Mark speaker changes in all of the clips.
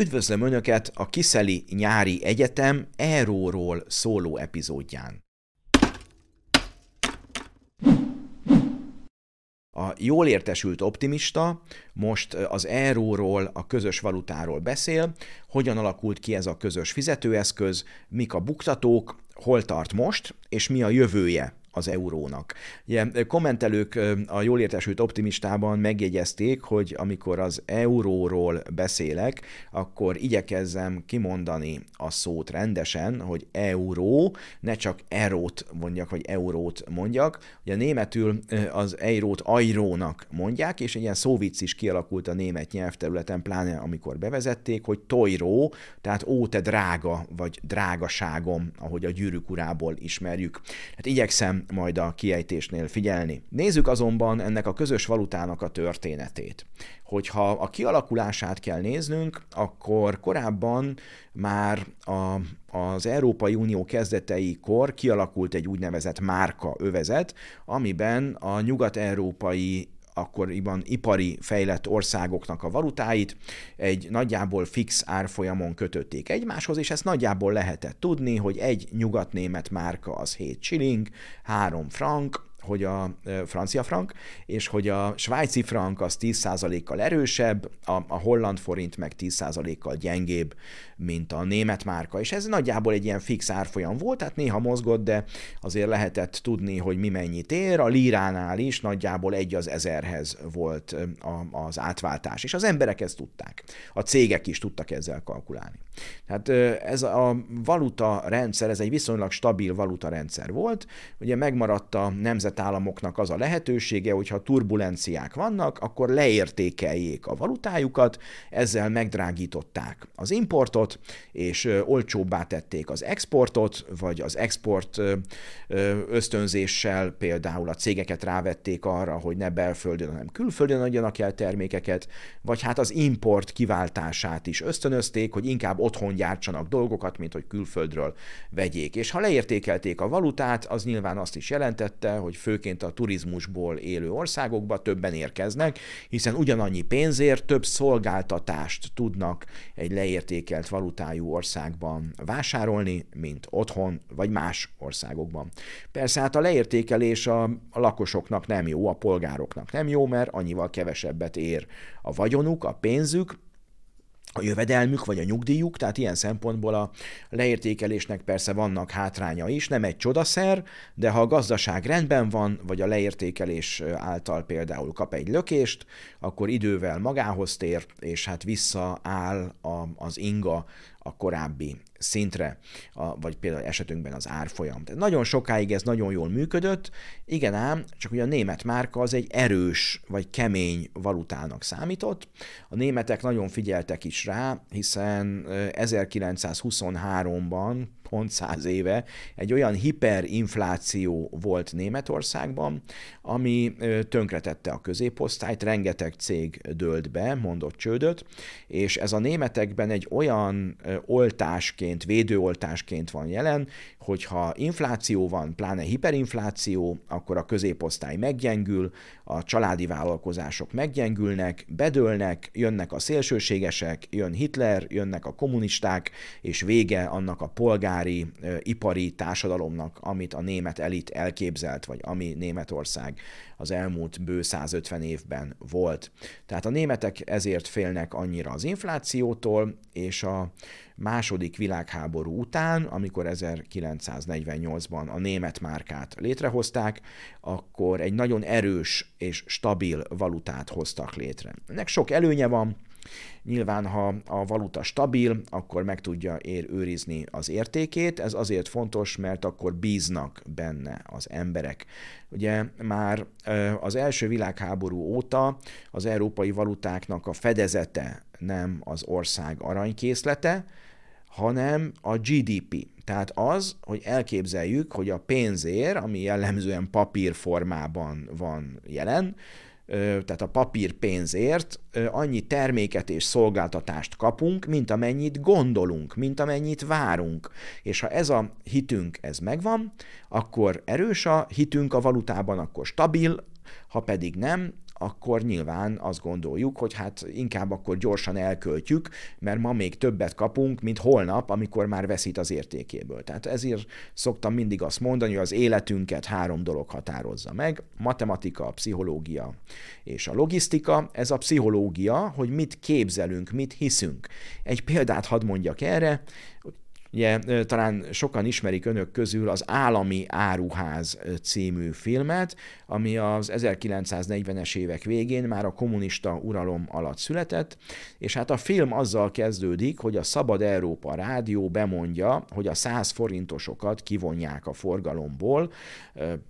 Speaker 1: Üdvözlöm Önöket a Kiszeli Nyári Egyetem Euróról szóló epizódján. A jól értesült optimista most az euróról, a közös valutáról beszél, hogyan alakult ki ez a közös fizetőeszköz, mik a buktatók, hol tart most, és mi a jövője az eurónak. Ugye, kommentelők a jól értesült optimistában megjegyezték, hogy amikor az euróról beszélek, akkor igyekezzem kimondani a szót rendesen, hogy euró, ne csak erót mondjak, vagy eurót mondjak. Ugye németül az eurót ajrónak mondják, és egy ilyen szóvic is kialakult a német nyelvterületen, pláne amikor bevezették, hogy tojró, tehát ó, te drága, vagy drágaságom, ahogy a gyűrűk urából ismerjük. Hát igyekszem majd a kiejtésnél figyelni. Nézzük azonban ennek a közös valutának a történetét. Hogyha a kialakulását kell néznünk, akkor korábban már a, az Európai Unió kezdeteikor kialakult egy úgynevezett márka övezet, amiben a nyugat-európai akkoriban ipari fejlett országoknak a valutáit egy nagyjából fix árfolyamon kötötték egymáshoz, és ezt nagyjából lehetett tudni, hogy egy nyugatnémet márka az 7 shilling, 3 frank, hogy a francia frank, és hogy a svájci frank az 10%-kal erősebb, a, a holland forint meg 10%-kal gyengébb, mint a német márka, és ez nagyjából egy ilyen fix árfolyam volt, tehát néha mozgott, de azért lehetett tudni, hogy mi mennyit ér, a líránál is nagyjából egy az ezerhez volt a, az átváltás, és az emberek ezt tudták. A cégek is tudtak ezzel kalkulálni. Tehát ez a valuta rendszer, ez egy viszonylag stabil valuta rendszer volt, ugye megmaradt a nemzetállamoknak az a lehetősége, hogyha turbulenciák vannak, akkor leértékeljék a valutájukat, ezzel megdrágították az importot, és olcsóbbá tették az exportot, vagy az export ösztönzéssel például a cégeket rávették arra, hogy ne belföldön, hanem külföldön adjanak el termékeket, vagy hát az import kiváltását is ösztönözték, hogy inkább otthon gyártsanak dolgokat, mint hogy külföldről vegyék. És ha leértékelték a valutát, az nyilván azt is jelentette, hogy főként a turizmusból élő országokba többen érkeznek, hiszen ugyanannyi pénzért több szolgáltatást tudnak egy leértékelt valutájú országban vásárolni, mint otthon vagy más országokban. Persze hát a leértékelés a, a lakosoknak nem jó, a polgároknak nem jó, mert annyival kevesebbet ér a vagyonuk, a pénzük, a jövedelmük vagy a nyugdíjuk, tehát ilyen szempontból a leértékelésnek persze vannak hátránya is, nem egy csodaszer, de ha a gazdaság rendben van, vagy a leértékelés által például kap egy lökést, akkor idővel magához tér, és hát visszaáll a, az inga a korábbi szintre, a, vagy például esetünkben az árfolyam. Tehát nagyon sokáig ez nagyon jól működött, igen ám, csak ugye a német márka az egy erős vagy kemény valutának számított. A németek nagyon figyeltek is rá, hiszen 1923-ban pont száz éve egy olyan hiperinfláció volt Németországban, ami tönkretette a középosztályt, rengeteg cég dőlt be, mondott csődöt, és ez a németekben egy olyan oltásként, védőoltásként van jelen, hogyha infláció van, pláne hiperinfláció, akkor a középosztály meggyengül, a családi vállalkozások meggyengülnek, bedőlnek, jönnek a szélsőségesek, jön Hitler, jönnek a kommunisták, és vége annak a polgári, ipari társadalomnak, amit a német elit elképzelt, vagy ami Németország az elmúlt bő 150 évben volt. Tehát a németek ezért félnek annyira az inflációtól, és a második világháború után, amikor 1948-ban a német márkát létrehozták, akkor egy nagyon erős és stabil valutát hoztak létre. Ennek sok előnye van, Nyilván, ha a valuta stabil, akkor meg tudja ér őrizni az értékét. Ez azért fontos, mert akkor bíznak benne az emberek. Ugye már az első világháború óta az európai valutáknak a fedezete nem az ország aranykészlete, hanem a GDP. Tehát az, hogy elképzeljük, hogy a pénzér, ami jellemzően papírformában van jelen, tehát a papírpénzért annyi terméket és szolgáltatást kapunk, mint amennyit gondolunk, mint amennyit várunk. És ha ez a hitünk, ez megvan, akkor erős a hitünk a valutában, akkor stabil, ha pedig nem, akkor nyilván azt gondoljuk, hogy hát inkább akkor gyorsan elköltjük, mert ma még többet kapunk, mint holnap, amikor már veszít az értékéből. Tehát ezért szoktam mindig azt mondani, hogy az életünket három dolog határozza meg, matematika, pszichológia és a logisztika. Ez a pszichológia, hogy mit képzelünk, mit hiszünk. Egy példát hadd mondjak erre, Ugye talán sokan ismerik önök közül az Állami Áruház című filmet, ami az 1940-es évek végén már a kommunista uralom alatt született, és hát a film azzal kezdődik, hogy a Szabad Európa rádió bemondja, hogy a 100 forintosokat kivonják a forgalomból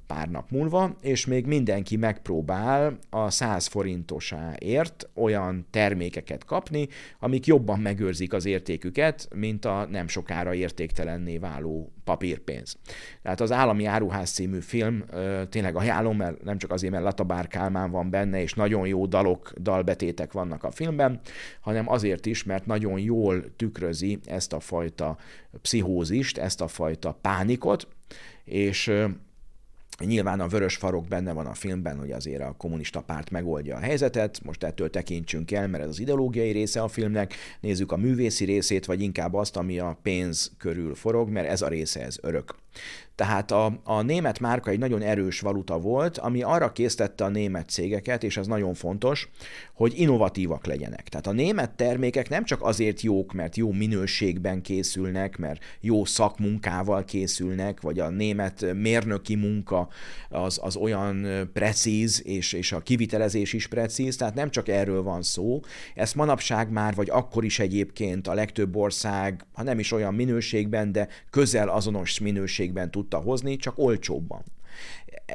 Speaker 1: pár nap múlva, és még mindenki megpróbál a 100 forintosáért olyan termékeket kapni, amik jobban megőrzik az értéküket, mint a nem sokára arra értéktelenné váló papírpénz. Tehát az Állami Áruház című film tényleg ajánlom, mert nem csak azért, mert Latabár Kálmán van benne, és nagyon jó dalok, dalbetétek vannak a filmben, hanem azért is, mert nagyon jól tükrözi ezt a fajta pszichózist, ezt a fajta pánikot, és Nyilván a vörös farok benne van a filmben, hogy azért a kommunista párt megoldja a helyzetet, most ettől tekintsünk el, mert ez az ideológiai része a filmnek, nézzük a művészi részét, vagy inkább azt, ami a pénz körül forog, mert ez a része, ez örök. Tehát a, a német márka egy nagyon erős valuta volt, ami arra késztette a német cégeket, és ez nagyon fontos, hogy innovatívak legyenek. Tehát a német termékek nem csak azért jók, mert jó minőségben készülnek, mert jó szakmunkával készülnek, vagy a német mérnöki munka az, az olyan precíz, és, és a kivitelezés is precíz, tehát nem csak erről van szó. Ezt manapság már, vagy akkor is egyébként a legtöbb ország, ha nem is olyan minőségben, de közel azonos minőségben tud tudta hozni, csak olcsóbban.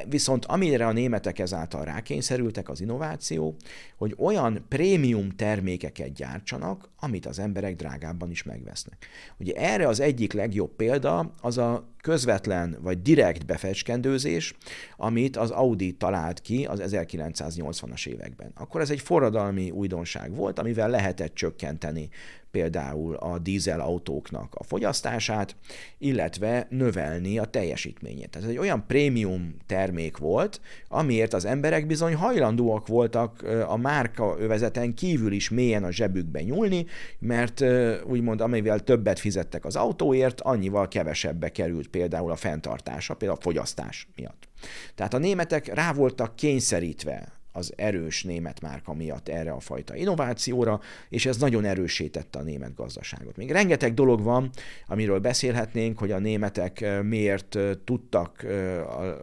Speaker 1: Viszont amire a németek ezáltal rákényszerültek az innováció, hogy olyan prémium termékeket gyártsanak, amit az emberek drágábban is megvesznek. Ugye erre az egyik legjobb példa az a közvetlen vagy direkt befecskendőzés, amit az Audi talált ki az 1980-as években. Akkor ez egy forradalmi újdonság volt, amivel lehetett csökkenteni például a dízel autóknak a fogyasztását, illetve növelni a teljesítményét. Ez egy olyan prémium termék volt, amiért az emberek bizony hajlandóak voltak a márka övezeten kívül is mélyen a zsebükbe nyúlni, mert úgymond amivel többet fizettek az autóért, annyival kevesebbe került például a fenntartása, például a fogyasztás miatt. Tehát a németek rá voltak kényszerítve az erős német márka miatt erre a fajta innovációra, és ez nagyon erősítette a német gazdaságot. Még rengeteg dolog van, amiről beszélhetnénk, hogy a németek miért tudtak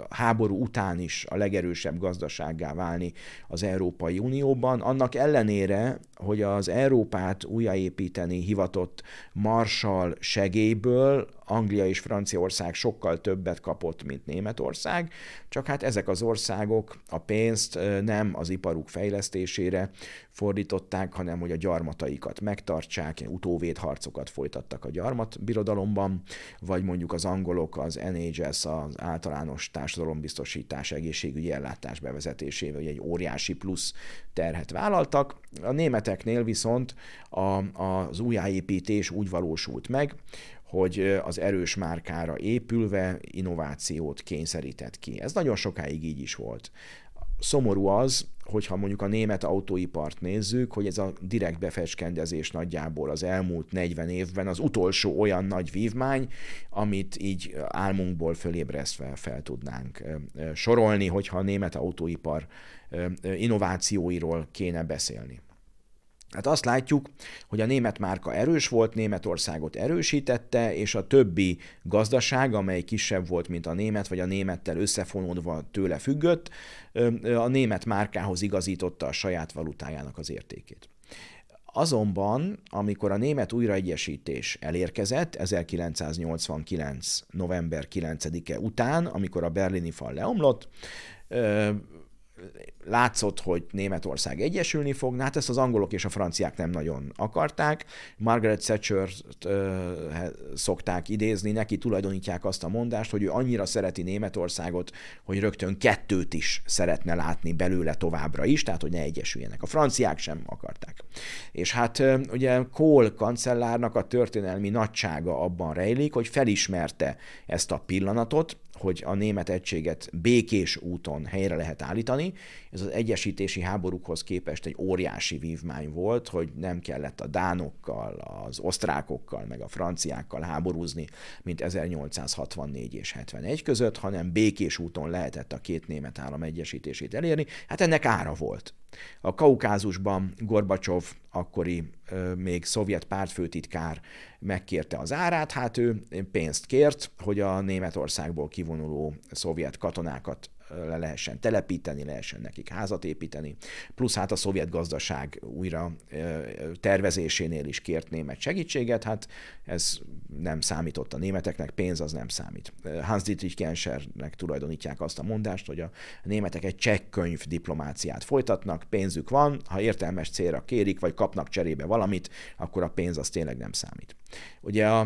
Speaker 1: a háború után is a legerősebb gazdasággá válni az Európai Unióban, annak ellenére, hogy az Európát újjáépíteni hivatott Marshall segélyből Anglia és Franciaország sokkal többet kapott, mint Németország, csak hát ezek az országok a pénzt nem az iparuk fejlesztésére fordították, hanem hogy a gyarmataikat megtartsák, utóvédharcokat folytattak a gyarmatbirodalomban, vagy mondjuk az angolok az NHS, az általános társadalombiztosítás egészségügyi ellátás bevezetésével egy óriási plusz terhet vállaltak. A németeknél viszont a, az újjáépítés úgy valósult meg, hogy az erős márkára épülve innovációt kényszerített ki. Ez nagyon sokáig így is volt. Szomorú az, hogyha mondjuk a német autóipart nézzük, hogy ez a direkt befecskendezés nagyjából az elmúlt 40 évben az utolsó olyan nagy vívmány, amit így álmunkból fölébresztve fel tudnánk sorolni, hogyha a német autóipar innovációiról kéne beszélni. Hát azt látjuk, hogy a német márka erős volt, Németországot erősítette, és a többi gazdaság, amely kisebb volt, mint a német, vagy a némettel összefonódva tőle függött, a német márkához igazította a saját valutájának az értékét. Azonban, amikor a német újraegyesítés elérkezett 1989. november 9-e után, amikor a berlini fal leomlott, látszott, hogy Németország egyesülni fog, hát ezt az angolok és a franciák nem nagyon akarták. Margaret thatcher szokták idézni, neki tulajdonítják azt a mondást, hogy ő annyira szereti Németországot, hogy rögtön kettőt is szeretne látni belőle továbbra is, tehát hogy ne egyesüljenek. A franciák sem akarták. És hát ugye Kohl kancellárnak a történelmi nagysága abban rejlik, hogy felismerte ezt a pillanatot, hogy a német egységet békés úton helyre lehet állítani. Ez az egyesítési háborúkhoz képest egy óriási vívmány volt, hogy nem kellett a dánokkal, az osztrákokkal, meg a franciákkal háborúzni, mint 1864 és 71 között, hanem békés úton lehetett a két német állam egyesítését elérni. Hát ennek ára volt. A Kaukázusban Gorbacsov, akkori még szovjet pártfőtitkár megkérte az árát, hát ő pénzt kért, hogy a Németországból kivonuló szovjet katonákat le lehessen telepíteni, lehessen nekik házat építeni, plusz hát a szovjet gazdaság újra tervezésénél is kért német segítséget, hát ez nem számított a németeknek, pénz az nem számít. Hans Dietrich Genschernek tulajdonítják azt a mondást, hogy a németek egy csekkönyv diplomáciát folytatnak, pénzük van, ha értelmes célra kérik, vagy kapnak cserébe valamit, akkor a pénz az tényleg nem számít. Ugye a,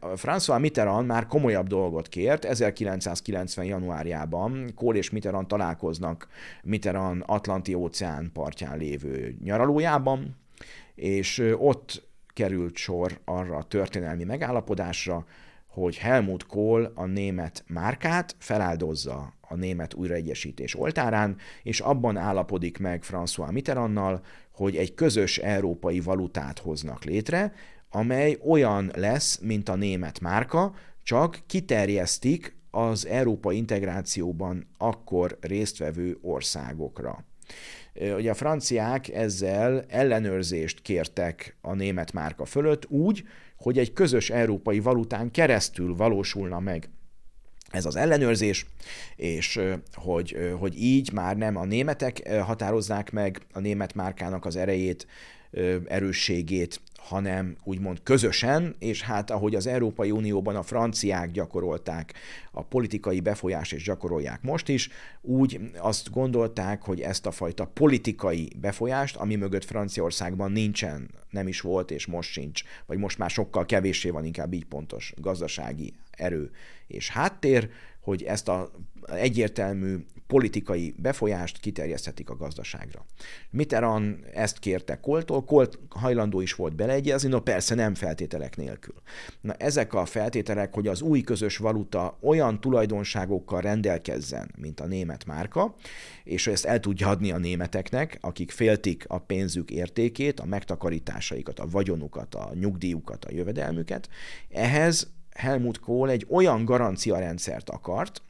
Speaker 1: a François Mitterrand már komolyabb dolgot kért, 1990. januárjában Kohl és Mitterrand találkoznak Mitterrand Atlanti óceán partján lévő nyaralójában, és ott került sor arra a történelmi megállapodásra, hogy Helmut Kohl a német márkát feláldozza a német újraegyesítés oltárán, és abban állapodik meg François Mitterrandnal, hogy egy közös európai valutát hoznak létre, amely olyan lesz, mint a német márka, csak kiterjesztik az európai integrációban akkor résztvevő országokra. Ugye a franciák ezzel ellenőrzést kértek a német márka fölött úgy, hogy egy közös európai valután keresztül valósulna meg ez az ellenőrzés, és hogy, hogy így már nem a németek határozzák meg a német márkának az erejét, erősségét, hanem úgymond közösen, és hát ahogy az Európai Unióban a franciák gyakorolták a politikai befolyást, és gyakorolják most is, úgy azt gondolták, hogy ezt a fajta politikai befolyást, ami mögött Franciaországban nincsen, nem is volt, és most sincs, vagy most már sokkal kevéssé van inkább így pontos gazdasági erő és háttér, hogy ezt a egyértelmű politikai befolyást kiterjeszthetik a gazdaságra. Mitterrand ezt kérte Koltól, Kolt hajlandó is volt beleegyezni, no persze nem feltételek nélkül. Na ezek a feltételek, hogy az új közös valuta olyan tulajdonságokkal rendelkezzen, mint a német márka, és ezt el tudja adni a németeknek, akik féltik a pénzük értékét, a megtakarításaikat, a vagyonukat, a nyugdíjukat, a jövedelmüket, ehhez Helmut Kohl egy olyan garanciarendszert akart,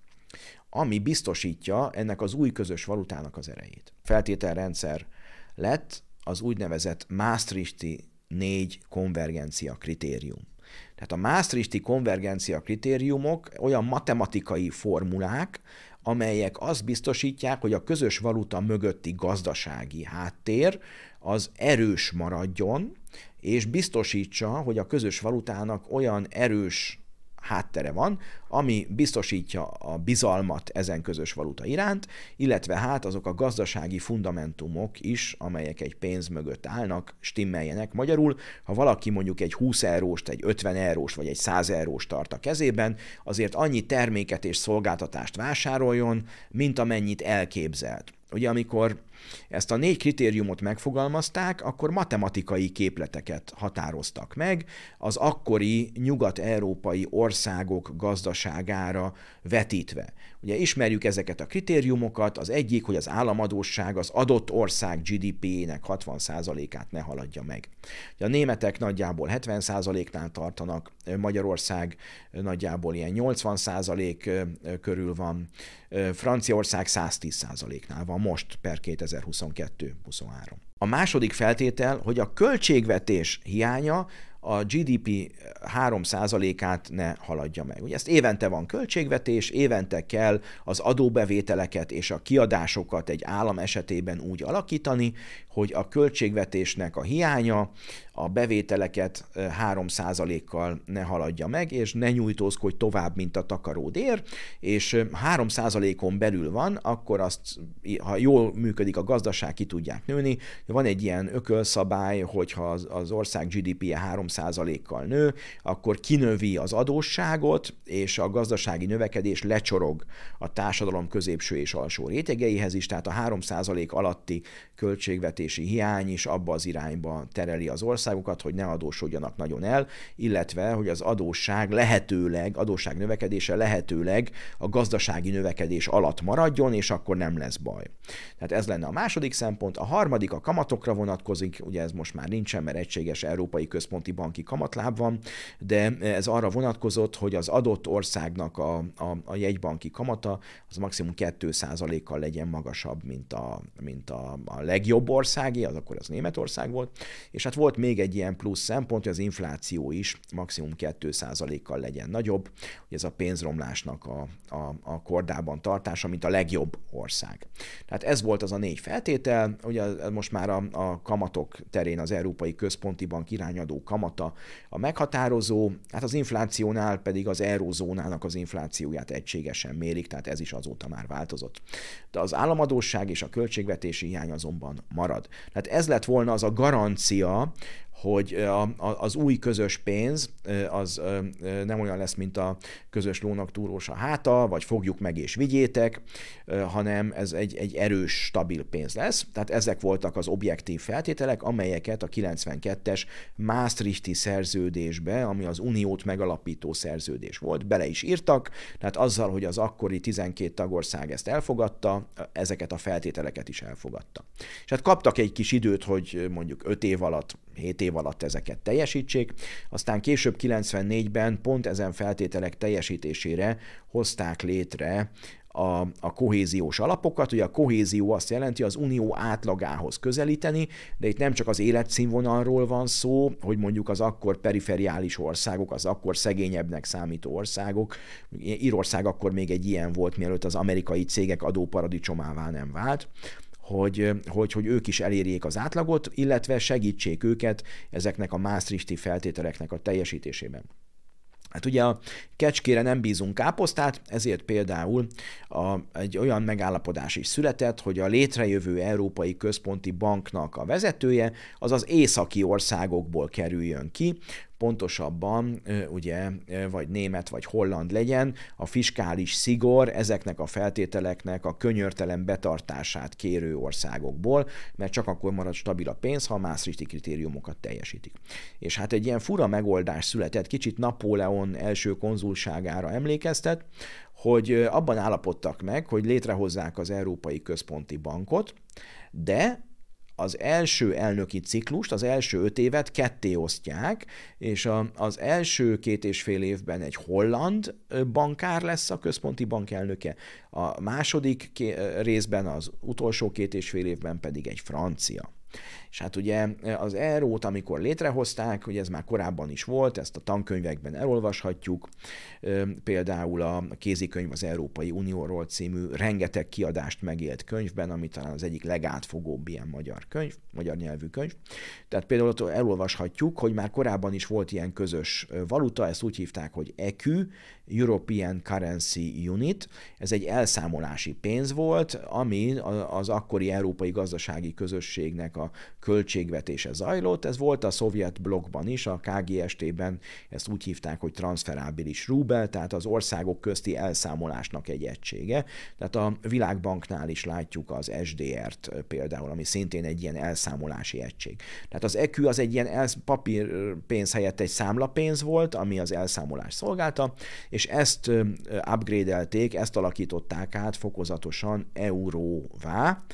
Speaker 1: ami biztosítja ennek az új közös valutának az erejét. Feltételrendszer lett az úgynevezett Maastrichti négy konvergencia kritérium. Tehát a Maastrichti konvergencia kritériumok olyan matematikai formulák, amelyek azt biztosítják, hogy a közös valuta mögötti gazdasági háttér az erős maradjon, és biztosítsa, hogy a közös valutának olyan erős háttere van, ami biztosítja a bizalmat ezen közös valuta iránt, illetve hát azok a gazdasági fundamentumok is, amelyek egy pénz mögött állnak, stimmeljenek. Magyarul, ha valaki mondjuk egy 20 euróst, egy 50 eurós vagy egy 100 eurós tart a kezében, azért annyi terméket és szolgáltatást vásároljon, mint amennyit elképzelt. Ugye amikor ezt a négy kritériumot megfogalmazták, akkor matematikai képleteket határoztak meg az akkori nyugat-európai országok gazdaságára vetítve. Ugye ismerjük ezeket a kritériumokat, az egyik, hogy az államadóság az adott ország GDP-ének 60%-át ne haladja meg. Ugye a németek nagyjából 70%-nál tartanak, Magyarország nagyjából ilyen 80% körül van, Franciaország 110%-nál van most per 2022-23. A második feltétel, hogy a költségvetés hiánya a GDP 3%-át ne haladja meg. Ugye ezt évente van költségvetés, évente kell az adóbevételeket és a kiadásokat egy állam esetében úgy alakítani, hogy a költségvetésnek a hiánya a bevételeket 3%-kal ne haladja meg, és ne nyújtózkodj tovább, mint a takaród ér, és 3%-on belül van, akkor azt, ha jól működik a gazdaság, ki tudják nőni. Van egy ilyen ökölszabály, hogyha az ország GDP-je 3%-kal nő, akkor kinövi az adósságot, és a gazdasági növekedés lecsorog a társadalom középső és alsó rétegeihez is, tehát a 3% alatti költségvetési hiány is abba az irányba tereli az ország, országokat, hogy ne adósodjanak nagyon el, illetve, hogy az adósság lehetőleg, adósság növekedése lehetőleg a gazdasági növekedés alatt maradjon, és akkor nem lesz baj. Tehát ez lenne a második szempont. A harmadik a kamatokra vonatkozik, ugye ez most már nincsen, mert egységes Európai Központi Banki kamatláb van, de ez arra vonatkozott, hogy az adott országnak a, a, a jegybanki kamata az maximum 2%-kal legyen magasabb, mint a, mint a, a legjobb országi, az akkor az Németország volt, és hát volt még egy ilyen plusz szempont, hogy az infláció is maximum 2%-kal legyen nagyobb, hogy ez a pénzromlásnak a, a, a kordában tartása, mint a legjobb ország. Tehát ez volt az a négy feltétel, ugye most már a, a kamatok terén az Európai Központi Bank irányadó kamata a meghatározó, hát az inflációnál pedig az eurózónának az inflációját egységesen mérik, tehát ez is azóta már változott. De az államadóság és a költségvetési hiány azonban marad. Tehát ez lett volna az a garancia, hogy a, az új közös pénz az nem olyan lesz, mint a közös lónak túrós a háta, vagy fogjuk meg és vigyétek, hanem ez egy, egy erős, stabil pénz lesz. Tehát ezek voltak az objektív feltételek, amelyeket a 92-es Maastrichti szerződésbe, ami az uniót megalapító szerződés volt, bele is írtak, tehát azzal, hogy az akkori 12 tagország ezt elfogadta, ezeket a feltételeket is elfogadta. És hát kaptak egy kis időt, hogy mondjuk 5 év alatt 7 év alatt ezeket teljesítsék, aztán később 94-ben pont ezen feltételek teljesítésére hozták létre a, a kohéziós alapokat. Ugye a kohézió azt jelenti az unió átlagához közelíteni, de itt nem csak az életszínvonalról van szó, hogy mondjuk az akkor periferiális országok, az akkor szegényebbnek számító országok, Írország akkor még egy ilyen volt, mielőtt az amerikai cégek adóparadicsomává nem vált, hogy, hogy, hogy ők is elérjék az átlagot, illetve segítsék őket ezeknek a Maastrichti feltételeknek a teljesítésében. Hát ugye a kecskére nem bízunk káposztát, ezért például a, egy olyan megállapodás is született, hogy a létrejövő Európai Központi Banknak a vezetője az az északi országokból kerüljön ki, pontosabban ugye vagy német vagy holland legyen, a fiskális szigor ezeknek a feltételeknek a könyörtelen betartását kérő országokból, mert csak akkor marad stabil a pénz, ha a Maastrichti kritériumokat teljesítik. És hát egy ilyen fura megoldás született, kicsit Napóleon első konzulságára emlékeztet, hogy abban állapodtak meg, hogy létrehozzák az Európai Központi Bankot, de az első elnöki ciklust, az első öt évet ketté osztják, és a, az első két és fél évben egy holland bankár lesz a központi bank elnöke, a második részben, az utolsó két és fél évben pedig egy francia. És hát ugye az eurót, amikor létrehozták, ugye ez már korábban is volt, ezt a tankönyvekben elolvashatjuk, például a kézikönyv az Európai Unióról című rengeteg kiadást megélt könyvben, ami talán az egyik legátfogóbb ilyen magyar könyv, magyar nyelvű könyv. Tehát például ott elolvashatjuk, hogy már korábban is volt ilyen közös valuta, ezt úgy hívták, hogy EQ, European Currency Unit, ez egy elszámolási pénz volt, ami az akkori európai gazdasági közösségnek a költségvetése zajlott. Ez volt a szovjet blokkban is, a KGST-ben ezt úgy hívták, hogy transferábilis rubel, tehát az országok közti elszámolásnak egy egysége. Tehát a Világbanknál is látjuk az SDR-t például, ami szintén egy ilyen elszámolási egység. Tehát az EQ az egy ilyen elsz- papírpénz helyett egy számlapénz volt, ami az elszámolás szolgálta, és ezt upgrade-elték, ezt alakították át fokozatosan euróvá,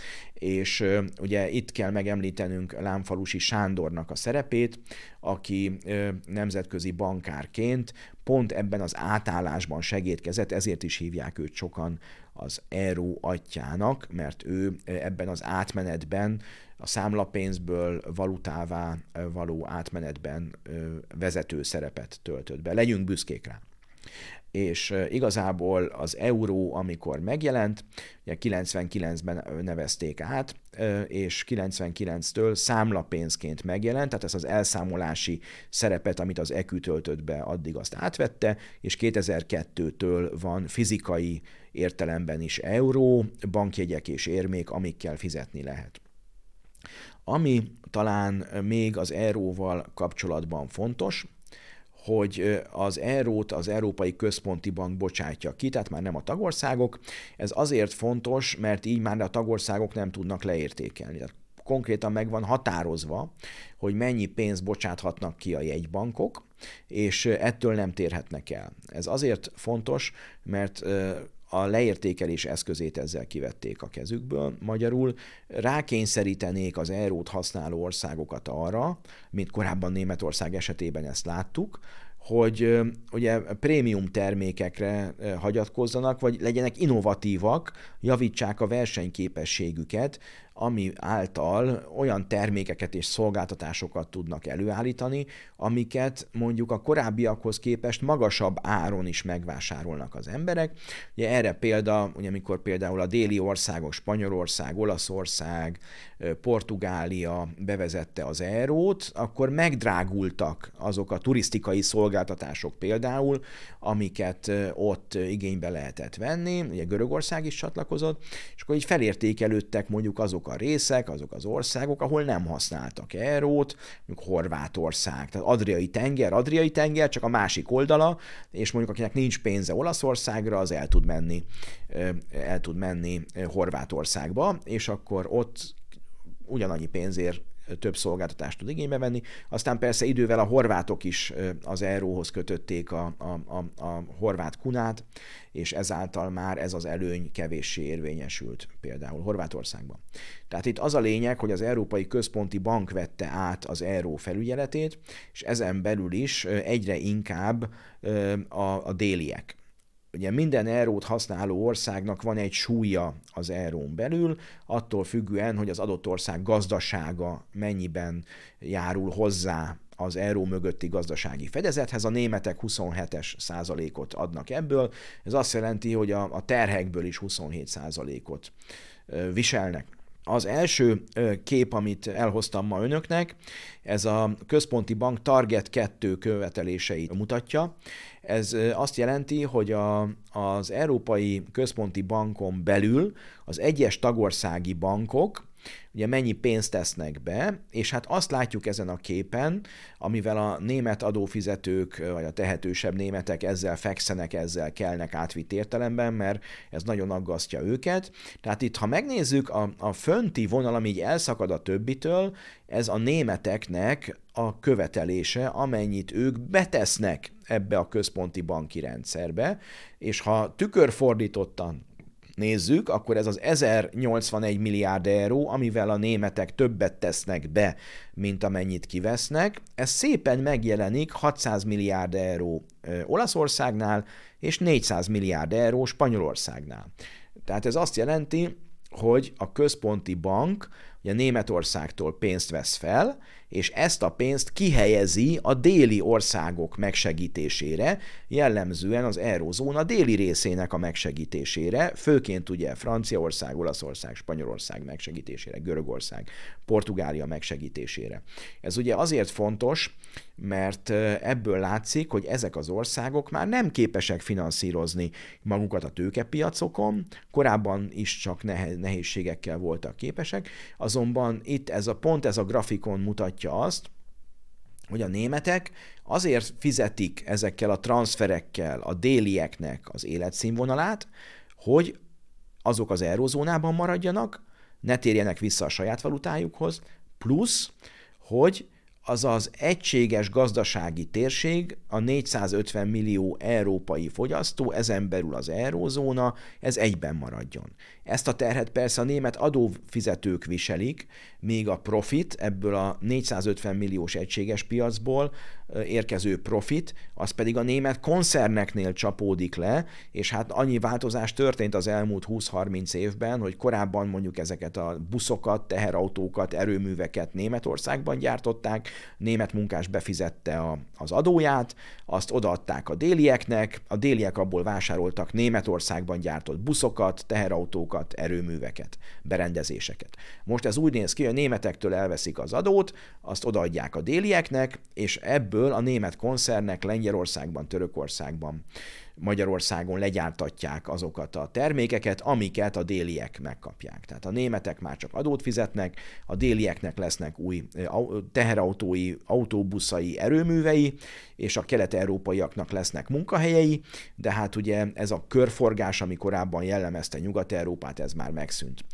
Speaker 1: és ugye itt kell megemlítenünk Lámfalusi Sándornak a szerepét, aki nemzetközi bankárként pont ebben az átállásban segítkezett, ezért is hívják őt sokan az ERU atyának, mert ő ebben az átmenetben, a számlapénzből valutává való átmenetben vezető szerepet töltött be. Legyünk büszkék rá és igazából az euró, amikor megjelent, ugye 99-ben nevezték át, és 99-től számlapénzként megjelent, tehát ez az elszámolási szerepet, amit az EQ töltött be, addig azt átvette, és 2002-től van fizikai értelemben is euró, bankjegyek és érmék, amikkel fizetni lehet. Ami talán még az euróval kapcsolatban fontos, hogy az eurót az Európai Központi Bank bocsátja ki, tehát már nem a tagországok. Ez azért fontos, mert így már a tagországok nem tudnak leértékelni. Tehát konkrétan meg van határozva, hogy mennyi pénzt bocsáthatnak ki a jegybankok, és ettől nem térhetnek el. Ez azért fontos, mert a leértékelés eszközét ezzel kivették a kezükből. Magyarul rákényszerítenék az eurót használó országokat arra, mint korábban Németország esetében ezt láttuk, hogy ugye prémium termékekre hagyatkozzanak, vagy legyenek innovatívak, javítsák a versenyképességüket, ami által olyan termékeket és szolgáltatásosokat tudnak előállítani, amiket mondjuk a korábbiakhoz képest magasabb áron is megvásárolnak az emberek. Ugye erre példa, ugye amikor például a déli országok, Spanyolország, Olaszország, Portugália bevezette az eurót, akkor megdrágultak azok a turisztikai szolgáltatások például, amiket ott igénybe lehetett venni, ugye Görögország is csatlakozott, és akkor így felértékelődtek mondjuk azok a részek, azok az országok, ahol nem használtak eurót, mondjuk Horvátország, tehát Adriai tenger, Adriai tenger, csak a másik oldala, és mondjuk akinek nincs pénze Olaszországra, az el tud menni, el tud menni Horvátországba, és akkor ott ugyanannyi pénzért több szolgáltatást tud igénybe venni. Aztán persze idővel a horvátok is az euróhoz kötötték a, a, a, a horvát kunát, és ezáltal már ez az előny kevéssé érvényesült például Horvátországban. Tehát itt az a lényeg, hogy az Európai Központi Bank vette át az euró felügyeletét, és ezen belül is egyre inkább a, a déliek ugye minden eurót használó országnak van egy súlya az eurón belül, attól függően, hogy az adott ország gazdasága mennyiben járul hozzá az euró mögötti gazdasági fedezethez. A németek 27-es százalékot adnak ebből, ez azt jelenti, hogy a, a terhekből is 27 százalékot viselnek. Az első kép, amit elhoztam ma önöknek, ez a központi bank Target 2 követeléseit mutatja. Ez azt jelenti, hogy a, az Európai Központi Bankon belül az egyes tagországi bankok ugye mennyi pénzt tesznek be, és hát azt látjuk ezen a képen, amivel a német adófizetők, vagy a tehetősebb németek ezzel fekszenek, ezzel kelnek átvitt értelemben, mert ez nagyon aggasztja őket. Tehát itt, ha megnézzük, a, a fönti vonal, ami így elszakad a többitől, ez a németeknek a követelése, amennyit ők betesznek ebbe a központi banki rendszerbe, és ha tükörfordítottan nézzük, akkor ez az 1081 milliárd euró, amivel a németek többet tesznek be, mint amennyit kivesznek. Ez szépen megjelenik 600 milliárd euró Olaszországnál, és 400 milliárd euró Spanyolországnál. Tehát ez azt jelenti, hogy a központi bank ugye Németországtól pénzt vesz fel, és ezt a pénzt kihelyezi a déli országok megsegítésére, jellemzően az eurozóna déli részének a megsegítésére, főként ugye Franciaország, Olaszország, Spanyolország megsegítésére, Görögország, Portugália megsegítésére. Ez ugye azért fontos, mert ebből látszik, hogy ezek az országok már nem képesek finanszírozni magukat a tőkepiacokon, korábban is csak nehézségekkel voltak képesek, azonban itt ez a pont, ez a grafikon mutatja azt, hogy a németek azért fizetik ezekkel a transferekkel a délieknek az életszínvonalát, hogy azok az eurozónában maradjanak, ne térjenek vissza a saját valutájukhoz, plusz, hogy az az egységes gazdasági térség, a 450 millió európai fogyasztó, ezen belül az eurózóna, ez egyben maradjon. Ezt a terhet persze a német adófizetők viselik, míg a profit ebből a 450 milliós egységes piacból érkező profit, az pedig a német koncerneknél csapódik le, és hát annyi változás történt az elmúlt 20-30 évben, hogy korábban mondjuk ezeket a buszokat, teherautókat, erőműveket Németországban gyártották, német munkás befizette a, az adóját, azt odaadták a délieknek, a déliek abból vásároltak Németországban gyártott buszokat, teherautókat, erőműveket, berendezéseket. Most ez úgy néz ki, hogy a németektől elveszik az adót, azt odaadják a délieknek, és ebből a német koncernek Lengyelországban, Törökországban Magyarországon legyártatják azokat a termékeket, amiket a déliek megkapják. Tehát a németek már csak adót fizetnek, a délieknek lesznek új teherautói, autóbuszai, erőművei, és a kelet-európaiaknak lesznek munkahelyei, de hát ugye ez a körforgás, ami korábban jellemezte Nyugat-Európát, ez már megszűnt.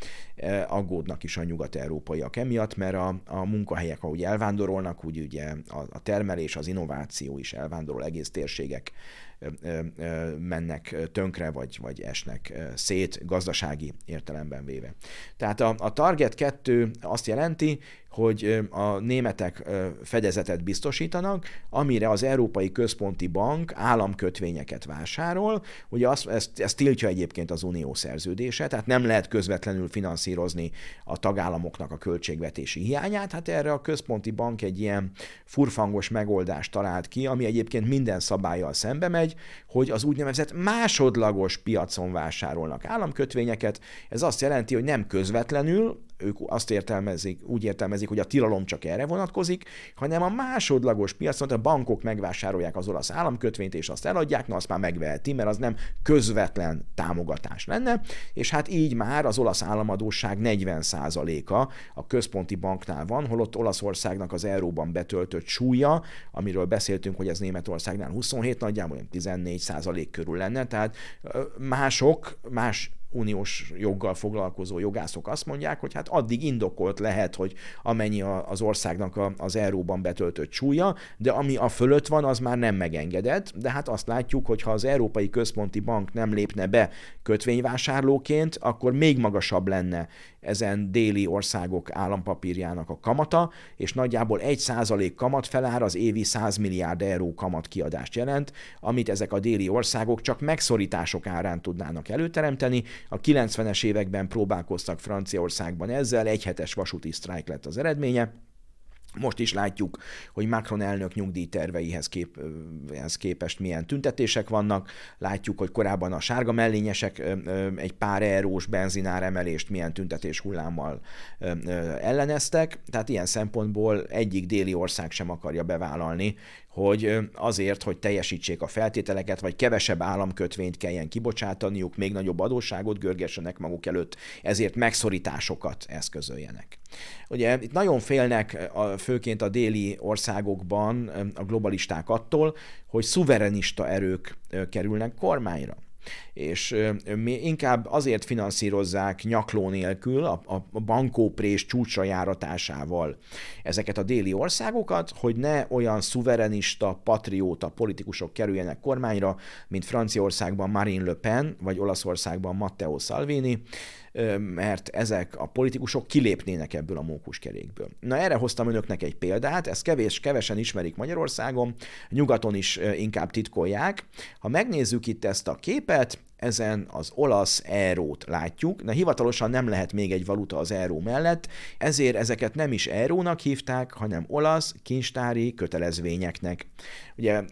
Speaker 1: Aggódnak is a nyugat-európaiak emiatt, mert a, a munkahelyek, ahogy elvándorolnak, úgy ugye a, a termelés, az innováció is elvándorol, egész térségek mennek tönkre, vagy, vagy esnek szét gazdasági értelemben véve. Tehát a, a Target 2 azt jelenti, hogy a németek fedezetet biztosítanak, amire az Európai Központi Bank államkötvényeket vásárol. Ugye azt, ezt, ezt tiltja egyébként az unió szerződése, tehát nem lehet közvetlenül finanszírozni a tagállamoknak a költségvetési hiányát. Hát erre a Központi Bank egy ilyen furfangos megoldást talált ki, ami egyébként minden szabályjal szembe megy, hogy az úgynevezett másodlagos piacon vásárolnak államkötvényeket. Ez azt jelenti, hogy nem közvetlenül, ők azt értelmezik, úgy értelmezik, hogy a tilalom csak erre vonatkozik, hanem a másodlagos piacon, a bankok megvásárolják az olasz államkötvényt, és azt eladják, na azt már megveheti, mert az nem közvetlen támogatás lenne, és hát így már az olasz államadóság 40%-a a központi banknál van, holott Olaszországnak az euróban betöltött súlya, amiről beszéltünk, hogy ez Németországnál 27, nagyjából 14% körül lenne, tehát mások, más uniós joggal foglalkozó jogászok azt mondják, hogy hát addig indokolt lehet, hogy amennyi az országnak az euróban betöltött súlya, de ami a fölött van, az már nem megengedett, de hát azt látjuk, hogy ha az Európai Központi Bank nem lépne be kötvényvásárlóként, akkor még magasabb lenne ezen déli országok állampapírjának a kamata, és nagyjából 1% kamat felár az évi 100 milliárd euró kamat kiadást jelent, amit ezek a déli országok csak megszorítások árán tudnának előteremteni. A 90-es években próbálkoztak Franciaországban ezzel, egy hetes vasúti sztrájk lett az eredménye. Most is látjuk, hogy Macron elnök nyugdíjterveihez kép, képest milyen tüntetések vannak. Látjuk, hogy korábban a sárga mellényesek egy pár eurós benzinár emelést milyen tüntetés hullámmal elleneztek. Tehát ilyen szempontból egyik déli ország sem akarja bevállalni, hogy azért, hogy teljesítsék a feltételeket, vagy kevesebb államkötvényt kelljen kibocsátaniuk, még nagyobb adósságot görgessenek maguk előtt, ezért megszorításokat eszközöljenek. Ugye itt nagyon félnek főként a déli országokban a globalisták attól, hogy szuverenista erők kerülnek kormányra és inkább azért finanszírozzák nyakló nélkül, a bankóprés csúcsra járatásával ezeket a déli országokat, hogy ne olyan szuverenista, patrióta politikusok kerüljenek kormányra, mint Franciaországban Marine Le Pen, vagy Olaszországban Matteo Salvini, mert ezek a politikusok kilépnének ebből a mókuskerékből. Na erre hoztam önöknek egy példát, ezt kevés, kevesen ismerik Magyarországon, nyugaton is inkább titkolják. Ha megnézzük itt ezt a képet, ezen az olasz eurót látjuk, de hivatalosan nem lehet még egy valuta az euró mellett, ezért ezeket nem is eurónak hívták, hanem olasz kincstári kötelezvényeknek. Ugye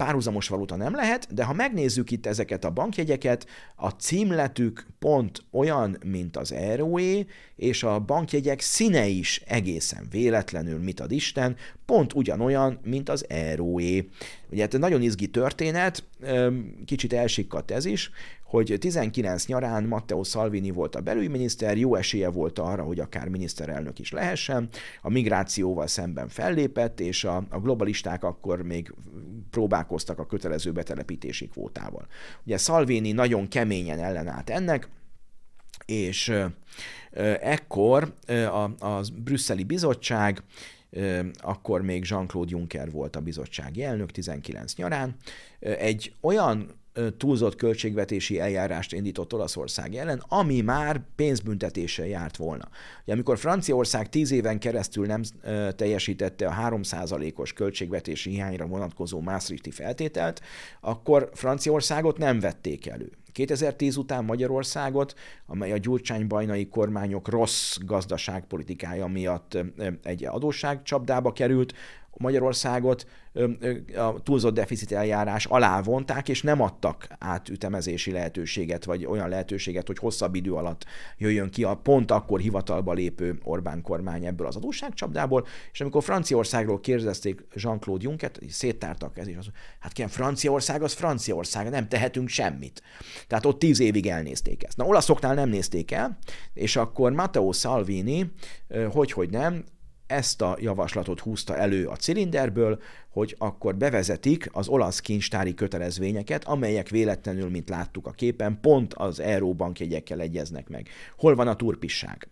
Speaker 1: párhuzamos valuta nem lehet, de ha megnézzük itt ezeket a bankjegyeket, a címletük pont olyan, mint az euróé, és a bankjegyek színe is egészen véletlenül, mit ad Isten, pont ugyanolyan, mint az euróé. Ugye hát nagyon izgi történet, kicsit elsikkadt ez is, hogy 19 nyarán Matteo Salvini volt a belügyminiszter, jó esélye volt arra, hogy akár miniszterelnök is lehessen, a migrációval szemben fellépett, és a, a globalisták akkor még próbálkoztak a kötelező betelepítési kvótával. Ugye Salvini nagyon keményen ellenállt ennek, és ekkor a, a brüsszeli bizottság akkor még Jean-Claude Juncker volt a bizottsági elnök 19 nyarán, egy olyan túlzott költségvetési eljárást indított Olaszország ellen, ami már pénzbüntetéssel járt volna. Ugye, amikor Franciaország tíz éven keresztül nem teljesítette a 3%-os költségvetési hiányra vonatkozó Maastrichti feltételt, akkor Franciaországot nem vették elő. 2010 után Magyarországot, amely a gyurcsány-bajnai kormányok rossz gazdaságpolitikája miatt egy adósságcsapdába került, Magyarországot a túlzott deficit eljárás alá vonták, és nem adtak át ütemezési lehetőséget, vagy olyan lehetőséget, hogy hosszabb idő alatt jöjjön ki a pont akkor hivatalba lépő Orbán kormány ebből az adósságcsapdából, és amikor Franciaországról kérdezték Jean-Claude Junckert, széttártak ez is, az, hát kérem, Franciaország az Franciaország, nem tehetünk semmit. Tehát ott tíz évig elnézték ezt. Na, olaszoknál nem nézték el, és akkor Matteo Salvini, hogy, hogy nem, ezt a javaslatot húzta elő a cilinderből, hogy akkor bevezetik az olasz kincstári kötelezvényeket, amelyek véletlenül, mint láttuk a képen, pont az Euróbank jegyekkel egyeznek meg. Hol van a turpisság?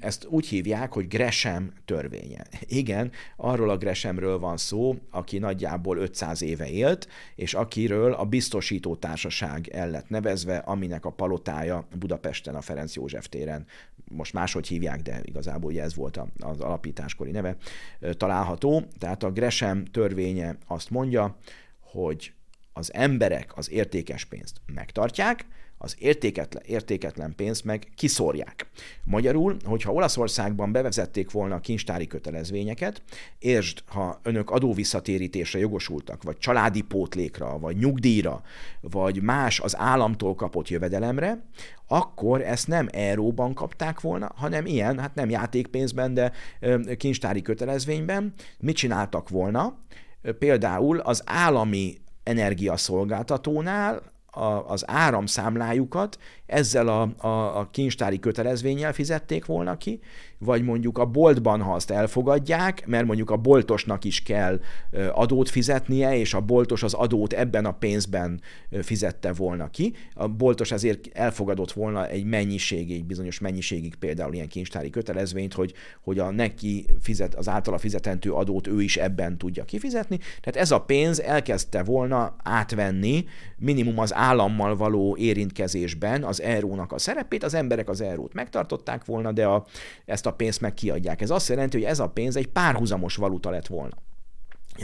Speaker 1: Ezt úgy hívják, hogy Gresham törvénye. Igen, arról a Greshamről van szó, aki nagyjából 500 éve élt, és akiről a biztosító társaság el lett nevezve, aminek a palotája Budapesten, a Ferenc József téren, most máshogy hívják, de igazából ugye ez volt az alapításkori neve, található. Tehát a Gresham törvénye azt mondja, hogy az emberek az értékes pénzt megtartják, az értéketlen, értéketlen pénzt meg kiszórják. Magyarul, hogyha Olaszországban bevezették volna a kincstári kötelezvényeket, és ha önök adóvisszatérítésre jogosultak, vagy családi pótlékra, vagy nyugdíjra, vagy más az államtól kapott jövedelemre, akkor ezt nem euróban kapták volna, hanem ilyen, hát nem játékpénzben, de kincstári kötelezvényben. Mit csináltak volna? Például az állami energiaszolgáltatónál az áramszámlájukat ezzel a, a, a kincstári kötelezvényel fizették volna ki, vagy mondjuk a boltban, ha azt elfogadják, mert mondjuk a boltosnak is kell adót fizetnie, és a boltos az adót ebben a pénzben fizette volna ki. A boltos ezért elfogadott volna egy mennyiségig, bizonyos mennyiségig például ilyen kincstári kötelezvényt, hogy, hogy a neki fizet, az általa fizetentő adót ő is ebben tudja kifizetni. Tehát ez a pénz elkezdte volna átvenni minimum az állammal való érintkezésben az eurónak a szerepét, az emberek az eurót megtartották volna, de a, ezt a pénzt meg kiadják. Ez azt jelenti, hogy ez a pénz egy párhuzamos valuta lett volna.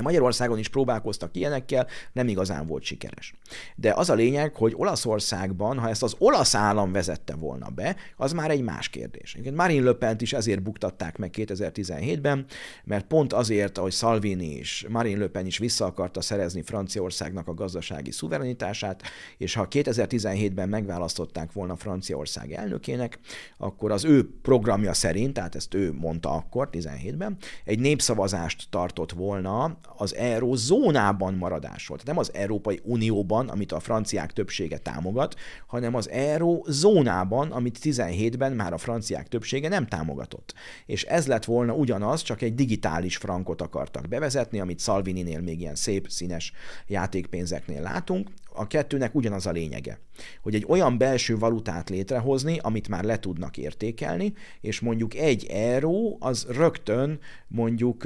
Speaker 1: Magyarországon is próbálkoztak ilyenekkel, nem igazán volt sikeres. De az a lényeg, hogy Olaszországban, ha ezt az olasz állam vezette volna be, az már egy más kérdés. Marine Le pen is ezért buktatták meg 2017-ben, mert pont azért, ahogy Salvini is, Marine Le Pen is vissza akarta szerezni Franciaországnak a gazdasági szuverenitását, és ha 2017-ben megválasztották volna Franciaország elnökének, akkor az ő programja szerint, tehát ezt ő mondta akkor, 17-ben, egy népszavazást tartott volna az eurozónában maradásról. Tehát nem az Európai Unióban, amit a franciák többsége támogat, hanem az eurozónában, amit 17-ben már a franciák többsége nem támogatott. És ez lett volna ugyanaz, csak egy digitális frankot akartak bevezetni, amit Salvininél még ilyen szép, színes játékpénzeknél látunk, a kettőnek ugyanaz a lényege, hogy egy olyan belső valutát létrehozni, amit már le tudnak értékelni, és mondjuk egy euró az rögtön mondjuk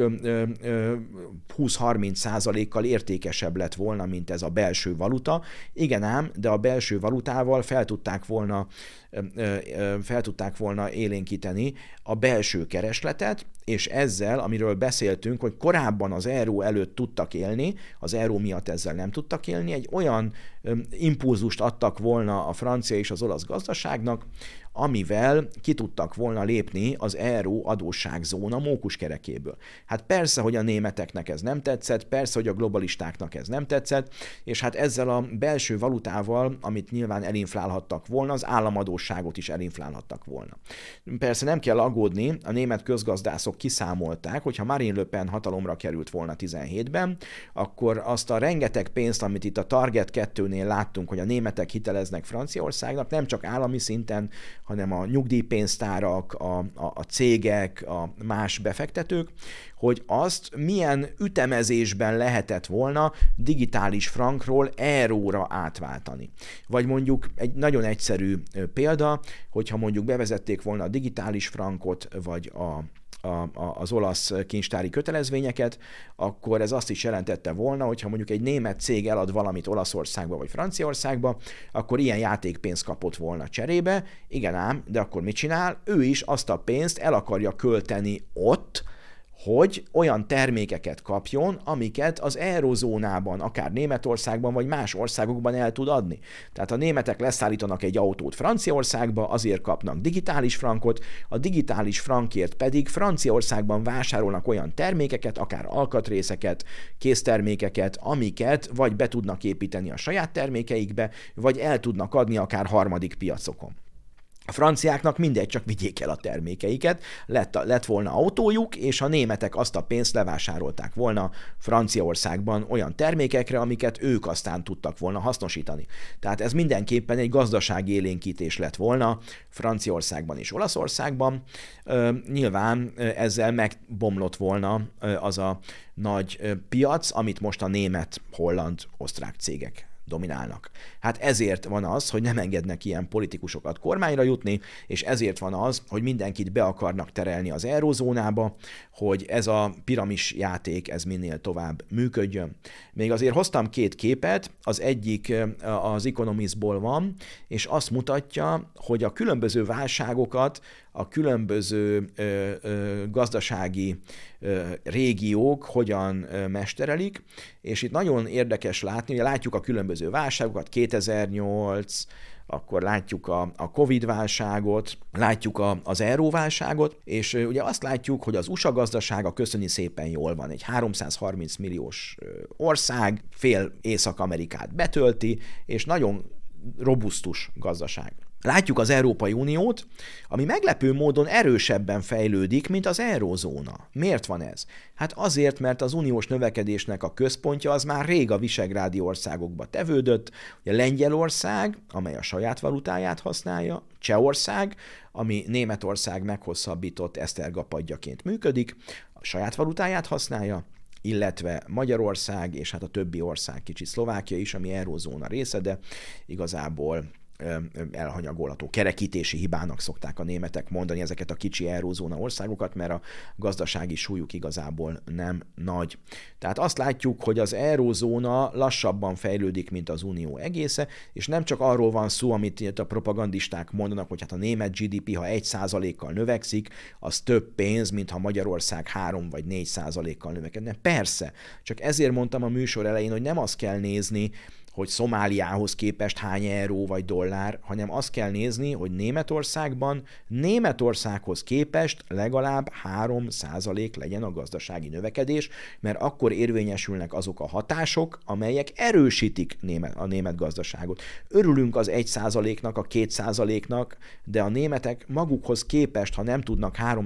Speaker 1: 20-30 százalékkal értékesebb lett volna, mint ez a belső valuta. Igen ám, de a belső valutával fel tudták volna fel tudták volna élénkíteni a belső keresletet, és ezzel, amiről beszéltünk, hogy korábban az euró előtt tudtak élni, az euró miatt ezzel nem tudtak élni, egy olyan impulzust adtak volna a francia és az olasz gazdaságnak, amivel ki tudtak volna lépni az euró adósságzóna mókuskerekéből. Hát persze, hogy a németeknek ez nem tetszett, persze, hogy a globalistáknak ez nem tetszett, és hát ezzel a belső valutával, amit nyilván elinflálhattak volna, az államadóságot is elinflálhattak volna. Persze nem kell aggódni, a német közgazdászok kiszámolták, hogy ha Marine Le Pen hatalomra került volna 17-ben, akkor azt a rengeteg pénzt, amit itt a Target 2-nél láttunk, hogy a németek hiteleznek Franciaországnak, nem csak állami szinten, hanem a nyugdíjpénztárak, a, a, a cégek, a más befektetők, hogy azt milyen ütemezésben lehetett volna digitális frankról euróra átváltani. Vagy mondjuk egy nagyon egyszerű példa, hogyha mondjuk bevezették volna a digitális frankot, vagy a a, a, az olasz kincstári kötelezvényeket, akkor ez azt is jelentette volna, hogyha mondjuk egy német cég elad valamit Olaszországba vagy Franciaországba, akkor ilyen játékpénzt kapott volna cserébe. Igen ám, de akkor mit csinál? Ő is azt a pénzt el akarja költeni ott, hogy olyan termékeket kapjon, amiket az eurozónában, akár Németországban vagy más országokban el tud adni. Tehát a németek leszállítanak egy autót Franciaországba, azért kapnak digitális frankot, a digitális frankért pedig Franciaországban vásárolnak olyan termékeket, akár alkatrészeket, késztermékeket, amiket vagy be tudnak építeni a saját termékeikbe, vagy el tudnak adni akár harmadik piacokon. A franciáknak mindegy, csak vigyék el a termékeiket, lett, lett volna autójuk, és a németek azt a pénzt levásárolták volna Franciaországban olyan termékekre, amiket ők aztán tudtak volna hasznosítani. Tehát ez mindenképpen egy gazdasági élénkítés lett volna Franciaországban és Olaszországban. Nyilván ezzel megbomlott volna az a nagy piac, amit most a német, holland, osztrák cégek dominálnak. Hát ezért van az, hogy nem engednek ilyen politikusokat kormányra jutni, és ezért van az, hogy mindenkit be akarnak terelni az eurozónába, hogy ez a piramis játék ez minél tovább működjön. Még azért hoztam két képet, az egyik az Economistból van, és azt mutatja, hogy a különböző válságokat a különböző ö, ö, gazdasági ö, régiók hogyan ö, mesterelik, és itt nagyon érdekes látni, hogy látjuk a különböző válságokat, 2008, akkor látjuk a, a Covid válságot, látjuk a, az euróválságot, és ugye azt látjuk, hogy az USA gazdasága köszöni szépen jól van. Egy 330 milliós ország, fél Észak-Amerikát betölti, és nagyon robusztus gazdaság. Látjuk az Európai Uniót, ami meglepő módon erősebben fejlődik, mint az eurózóna. Miért van ez? Hát azért, mert az uniós növekedésnek a központja az már rég a visegrádi országokba tevődött, ugye Lengyelország, amely a saját valutáját használja, Csehország, ami Németország meghosszabbított esztergapadjaként működik, a saját valutáját használja, illetve Magyarország, és hát a többi ország, kicsit Szlovákia is, ami eurózóna része, de igazából elhanyagolható kerekítési hibának szokták a németek mondani ezeket a kicsi eurózóna országokat, mert a gazdasági súlyuk igazából nem nagy. Tehát azt látjuk, hogy az eurózóna lassabban fejlődik, mint az unió egésze, és nem csak arról van szó, amit a propagandisták mondanak, hogy hát a német GDP, ha 1%-kal növekszik, az több pénz, mint ha Magyarország 3 vagy 4%-kal növekedne. Persze, csak ezért mondtam a műsor elején, hogy nem azt kell nézni, hogy Szomáliához képest hány euró vagy dollár, hanem azt kell nézni, hogy Németországban Németországhoz képest legalább 3% legyen a gazdasági növekedés, mert akkor érvényesülnek azok a hatások, amelyek erősítik a német gazdaságot. Örülünk az 1 nak a 2 nak de a németek magukhoz képest, ha nem tudnak 3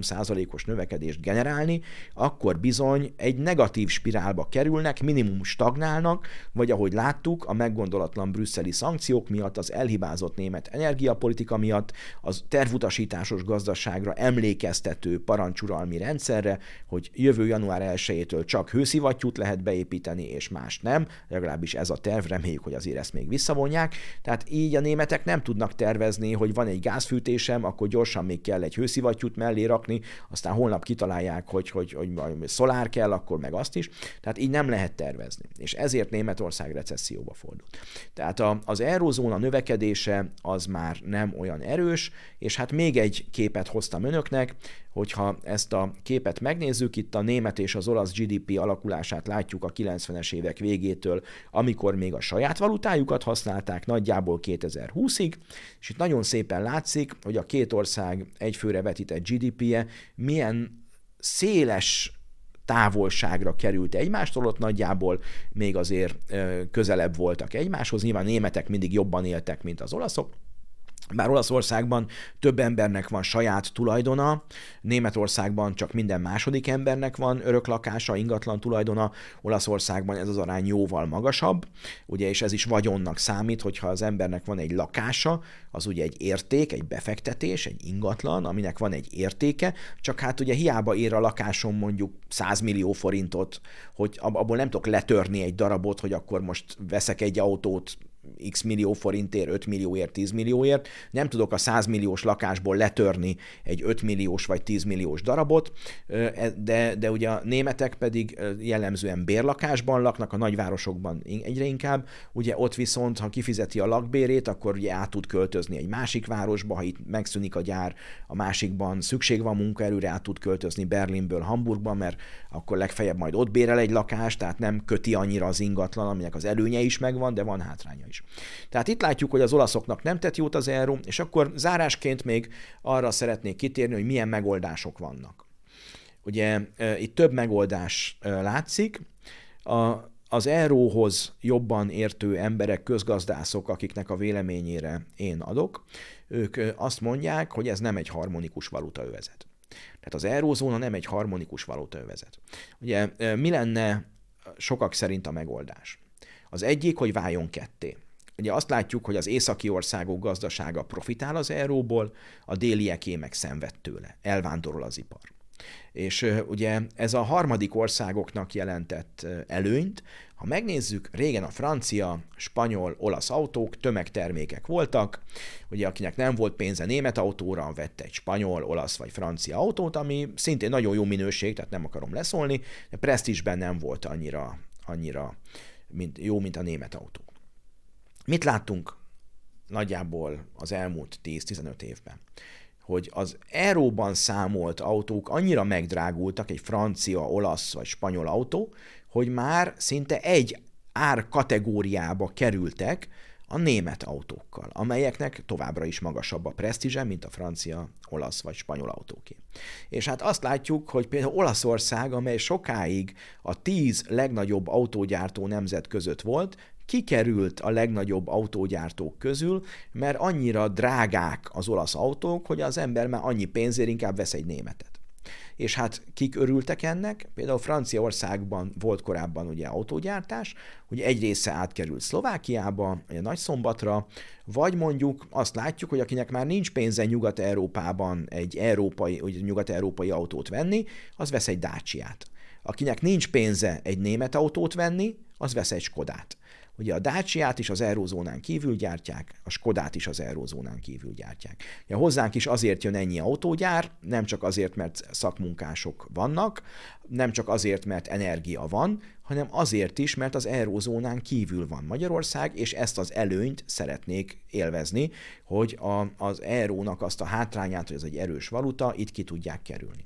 Speaker 1: os növekedést generálni, akkor bizony egy negatív spirálba kerülnek, minimum stagnálnak, vagy ahogy láttuk, a meggondolatlan brüsszeli szankciók miatt, az elhibázott német energiapolitika miatt, az tervutasításos gazdaságra emlékeztető parancsuralmi rendszerre, hogy jövő január 1-től csak hőszivattyút lehet beépíteni, és más nem, legalábbis ez a terv, reméljük, hogy azért ezt még visszavonják. Tehát így a németek nem tudnak tervezni, hogy van egy gázfűtésem, akkor gyorsan még kell egy hőszivattyút mellé rakni, aztán holnap kitalálják, hogy, hogy, hogy, hogy szolár kell, akkor meg azt is. Tehát így nem lehet tervezni. És ezért Németország recesszióba fordult. Tehát a, az eurozóna növekedése az már nem olyan erős, és hát még egy képet hoztam önöknek, hogyha ezt a képet megnézzük, itt a német és az olasz GDP alakulását látjuk a 90-es évek végétől, amikor még a saját valutájukat használták nagyjából 2020-ig, és itt nagyon szépen látszik, hogy a két ország egyfőre vetített GDP-je milyen széles távolságra került egymástól, ott nagyjából még azért közelebb voltak egymáshoz. Nyilván németek mindig jobban éltek, mint az olaszok, bár Olaszországban több embernek van saját tulajdona, Németországban csak minden második embernek van örök lakása, ingatlan tulajdona, Olaszországban ez az arány jóval magasabb, ugye, és ez is vagyonnak számít, hogyha az embernek van egy lakása, az ugye egy érték, egy befektetés, egy ingatlan, aminek van egy értéke, csak hát ugye hiába ér a lakásom mondjuk 100 millió forintot, hogy abból nem tudok letörni egy darabot, hogy akkor most veszek egy autót x millió forintért, 5 millióért, 10 millióért, nem tudok a 100 milliós lakásból letörni egy 5 milliós vagy 10 milliós darabot, e, de, de ugye a németek pedig jellemzően bérlakásban laknak, a nagyvárosokban egyre inkább, ugye ott viszont, ha kifizeti a lakbérét, akkor ugye át tud költözni egy másik városba, ha itt megszűnik a gyár, a másikban szükség van munkaerőre, át tud költözni Berlinből Hamburgba, mert akkor legfeljebb majd ott bérel egy lakást, tehát nem köti annyira az ingatlan, aminek az előnye is megvan, de van hátránya is. Tehát itt látjuk, hogy az olaszoknak nem tett jót az euró, és akkor zárásként még arra szeretnék kitérni, hogy milyen megoldások vannak. Ugye e, itt több megoldás e, látszik. A, az euróhoz jobban értő emberek, közgazdászok, akiknek a véleményére én adok, ők e, azt mondják, hogy ez nem egy harmonikus valutaövezet. Tehát az eurózóna nem egy harmonikus valutaövezet. Ugye mi lenne sokak szerint a megoldás? Az egyik, hogy váljon ketté. Ugye azt látjuk, hogy az északi országok gazdasága profitál az euróból, a délieké meg szenved tőle, elvándorol az ipar. És ugye ez a harmadik országoknak jelentett előnyt, ha megnézzük, régen a francia, spanyol, olasz autók tömegtermékek voltak, ugye akinek nem volt pénze német autóra, vette egy spanyol, olasz vagy francia autót, ami szintén nagyon jó minőség, tehát nem akarom leszólni, de presztízsben nem volt annyira, annyira mint, jó, mint a német autó. Mit láttunk nagyjából az elmúlt 10-15 évben? Hogy az euróban számolt autók annyira megdrágultak, egy francia, olasz vagy spanyol autó, hogy már szinte egy ár kategóriába kerültek a német autókkal, amelyeknek továbbra is magasabb a presztízse, mint a francia, olasz vagy spanyol autóké. És hát azt látjuk, hogy például Olaszország, amely sokáig a tíz legnagyobb autógyártó nemzet között volt, kikerült a legnagyobb autógyártók közül, mert annyira drágák az olasz autók, hogy az ember már annyi pénzért inkább vesz egy németet. És hát kik örültek ennek? Például Franciaországban volt korábban ugye autógyártás, hogy egy része átkerült Szlovákiába, a Nagyszombatra, vagy mondjuk azt látjuk, hogy akinek már nincs pénze Nyugat-Európában egy európai, vagy nyugat-európai autót venni, az vesz egy Dácsiát. Akinek nincs pénze egy német autót venni, az vesz egy Skodát. Ugye a Dacia-t is az eurózónán kívül gyártják, a Skodát is az eurózónán kívül gyártják. Ja, hozzánk is azért jön ennyi autógyár, nem csak azért, mert szakmunkások vannak, nem csak azért, mert energia van, hanem azért is, mert az eurózónán kívül van Magyarország, és ezt az előnyt szeretnék élvezni, hogy a, az eurónak azt a hátrányát, hogy ez egy erős valuta, itt ki tudják kerülni.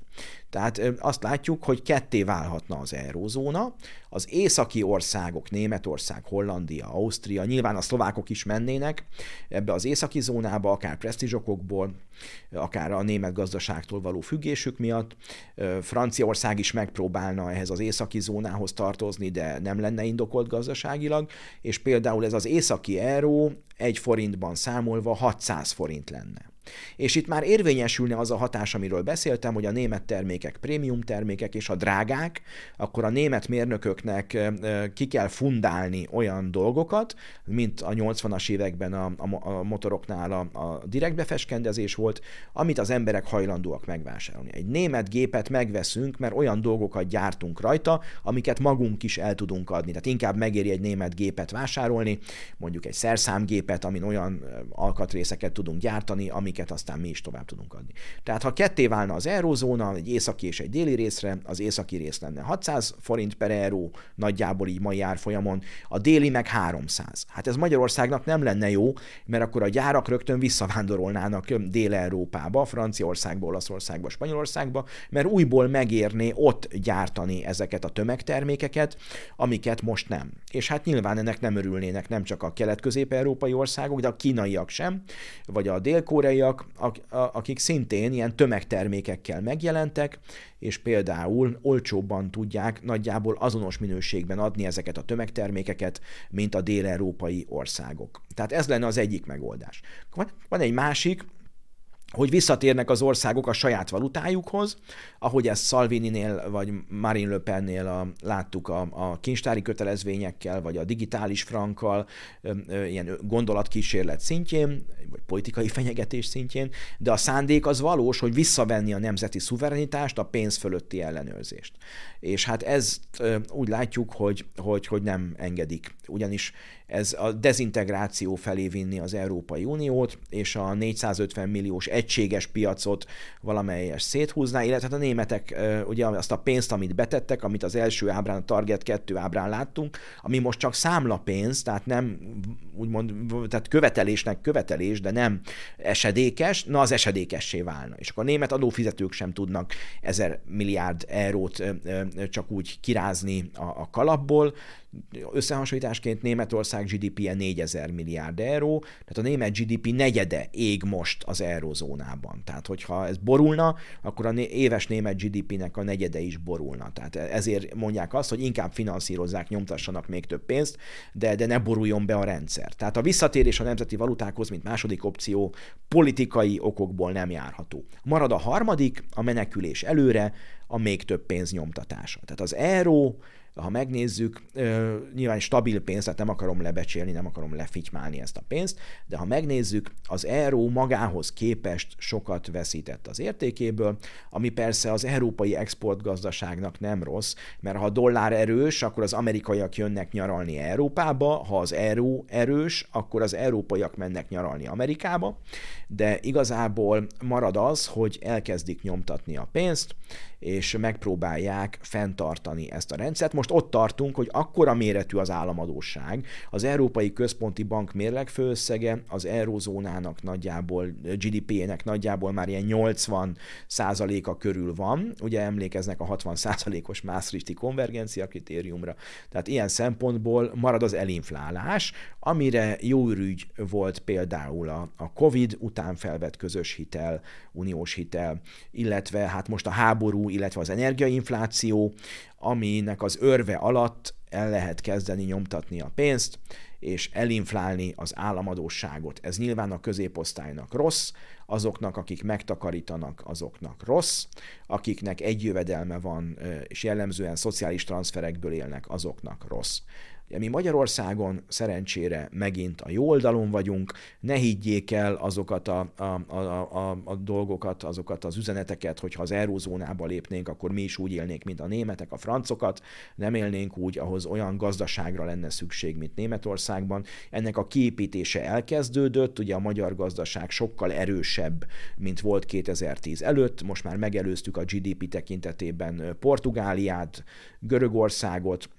Speaker 1: Tehát azt látjuk, hogy ketté válhatna az eurózóna, az északi országok, Németország, Hollandia, Ausztria, nyilván a szlovákok is mennének ebbe az északi zónába, akár presztízsokokból, akár a német gazdaságtól való függésük miatt. Franciaország is megpróbálna ehhez az északi zónához tartozni, de nem lenne indokolt gazdaságilag, és például ez az északi euró egy forintban számolva 600 forint lenne. És itt már érvényesülne az a hatás, amiről beszéltem, hogy a német termékek prémium termékek, és a drágák, akkor a német mérnököknek ki kell fundálni olyan dolgokat, mint a 80-as években a, a, motoroknál a, a direktbefeskendezés volt, amit az emberek hajlandóak megvásárolni. Egy német gépet megveszünk, mert olyan dolgokat gyártunk rajta, amiket magunk is el tudunk adni. Tehát inkább megéri egy német gépet vásárolni, mondjuk egy szerszámgépet, amin olyan alkatrészeket tudunk gyártani, amiket amiket aztán mi is tovább tudunk adni. Tehát ha ketté válna az eurózóna, egy északi és egy déli részre, az északi rész lenne 600 forint per euró, nagyjából így mai árfolyamon, a déli meg 300. Hát ez Magyarországnak nem lenne jó, mert akkor a gyárak rögtön visszavándorolnának Dél-Európába, Franciaországba, Olaszországba, Spanyolországba, mert újból megérné ott gyártani ezeket a tömegtermékeket, amiket most nem. És hát nyilván ennek nem örülnének nem csak a kelet-közép-európai országok, de a kínaiak sem, vagy a dél-koreaiak, olyanosak, akik szintén ilyen tömegtermékekkel megjelentek, és például olcsóbban tudják nagyjából azonos minőségben adni ezeket a tömegtermékeket, mint a dél-európai országok. Tehát ez lenne az egyik megoldás. Van egy másik, hogy visszatérnek az országok a saját valutájukhoz, ahogy ezt Salvini-nél vagy Marine Le Pennél a, láttuk a, a kincstári kötelezvényekkel, vagy a digitális frankkal, ilyen gondolatkísérlet szintjén, vagy politikai fenyegetés szintjén, de a szándék az valós, hogy visszavenni a nemzeti szuverenitást, a pénz fölötti ellenőrzést. És hát ezt úgy látjuk, hogy, hogy, hogy nem engedik. Ugyanis ez a dezintegráció felé vinni az Európai Uniót, és a 450 milliós egységes piacot valamelyes széthúzná, illetve hát a németek ugye azt a pénzt, amit betettek, amit az első ábrán, a Target 2 ábrán láttunk, ami most csak számlapénz, tehát nem úgymond, tehát követelésnek követelés, de nem esedékes, na az esedékessé válna. És akkor a német adófizetők sem tudnak ezer milliárd eurót csak úgy kirázni a, kalapból, Összehasonlításként Németország GDP-je 4000 milliárd euró, tehát a német GDP negyede ég most az eurozónában. Tehát, hogyha ez borulna, akkor a éves német GDP-nek a negyede is borulna. Tehát ezért mondják azt, hogy inkább finanszírozzák, nyomtassanak még több pénzt, de, de ne boruljon be a rendszer. Tehát a visszatérés a nemzeti valutákhoz, mint második opció, politikai okokból nem járható. Marad a harmadik, a menekülés előre, a még több pénz nyomtatása. Tehát az euró ha megnézzük, nyilván stabil pénz, tehát nem akarom lebecsélni, nem akarom lefitymálni ezt a pénzt, de ha megnézzük, az euró magához képest sokat veszített az értékéből, ami persze az európai exportgazdaságnak nem rossz, mert ha a dollár erős, akkor az amerikaiak jönnek nyaralni Európába, ha az euró erős, akkor az európaiak mennek nyaralni Amerikába, de igazából marad az, hogy elkezdik nyomtatni a pénzt, és megpróbálják fenntartani ezt a rendszert. Most ott tartunk, hogy akkora méretű az államadóság, az Európai Központi Bank mérlegfőösszege az eurozónának nagyjából, GDP-nek nagyjából már ilyen 80 százaléka körül van. Ugye emlékeznek a 60 százalékos Maastrichti konvergencia kritériumra. Tehát ilyen szempontból marad az elinflálás, amire jó ürügy volt például a, a COVID után felvett közös hitel, uniós hitel, illetve hát most a háború, illetve az energiainfláció, aminek az örve alatt el lehet kezdeni nyomtatni a pénzt, és elinflálni az államadóságot. Ez nyilván a középosztálynak rossz, azoknak, akik megtakarítanak, azoknak rossz, akiknek egy jövedelme van, és jellemzően szociális transferekből élnek, azoknak rossz. Mi Magyarországon szerencsére megint a jó oldalon vagyunk, ne higgyék el azokat a, a, a, a, a dolgokat, azokat az üzeneteket, hogy ha az eurózónába lépnénk, akkor mi is úgy élnénk, mint a németek, a francokat, nem élnénk úgy, ahhoz olyan gazdaságra lenne szükség, mint Németországban. Ennek a kiépítése elkezdődött, ugye a magyar gazdaság sokkal erősebb, mint volt 2010 előtt, most már megelőztük a GDP tekintetében Portugáliát, Görögországot,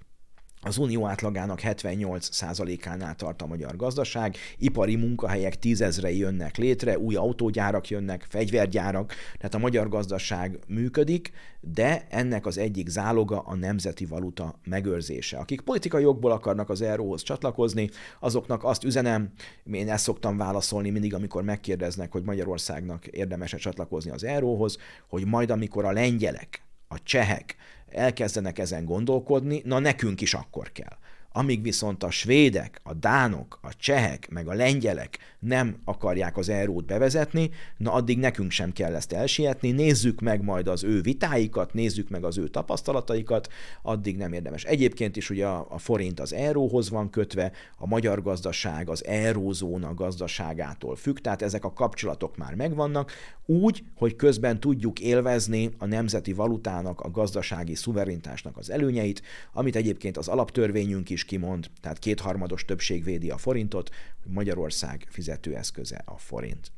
Speaker 1: az unió átlagának 78%-ánál tart a magyar gazdaság, ipari munkahelyek tízezrei jönnek létre, új autógyárak jönnek, fegyvergyárak, tehát a magyar gazdaság működik, de ennek az egyik záloga a nemzeti valuta megőrzése. Akik politikai jogból akarnak az euróhoz csatlakozni, azoknak azt üzenem, én ezt szoktam válaszolni mindig, amikor megkérdeznek, hogy Magyarországnak érdemes-e csatlakozni az euróhoz, hogy majd amikor a lengyelek, a csehek, elkezdenek ezen gondolkodni, na nekünk is akkor kell. Amíg viszont a svédek, a dánok, a csehek, meg a lengyelek nem akarják az eurót bevezetni, na addig nekünk sem kell ezt elsietni, nézzük meg majd az ő vitáikat, nézzük meg az ő tapasztalataikat, addig nem érdemes. Egyébként is ugye a, forint az euróhoz van kötve, a magyar gazdaság az eurózóna gazdaságától függ, tehát ezek a kapcsolatok már megvannak, úgy, hogy közben tudjuk élvezni a nemzeti valutának, a gazdasági szuverenitásnak az előnyeit, amit egyébként az alaptörvényünk is kimond, tehát kétharmados többség védi a forintot, hogy Magyarország fizetőeszköze a forint.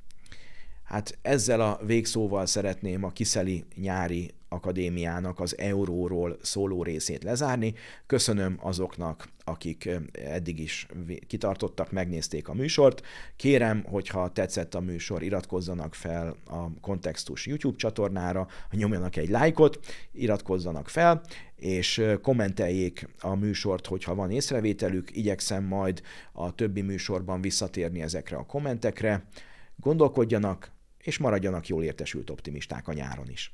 Speaker 1: Hát ezzel a végszóval szeretném a Kiszeli nyári akadémiának az euróról szóló részét lezárni. Köszönöm azoknak, akik eddig is kitartottak, megnézték a műsort. Kérem, hogyha tetszett a műsor, iratkozzanak fel a Kontextus YouTube csatornára, nyomjanak egy lájkot, iratkozzanak fel, és kommenteljék a műsort, hogyha van észrevételük, igyekszem majd a többi műsorban visszatérni ezekre a kommentekre. Gondolkodjanak, és maradjanak jól értesült optimisták a nyáron is.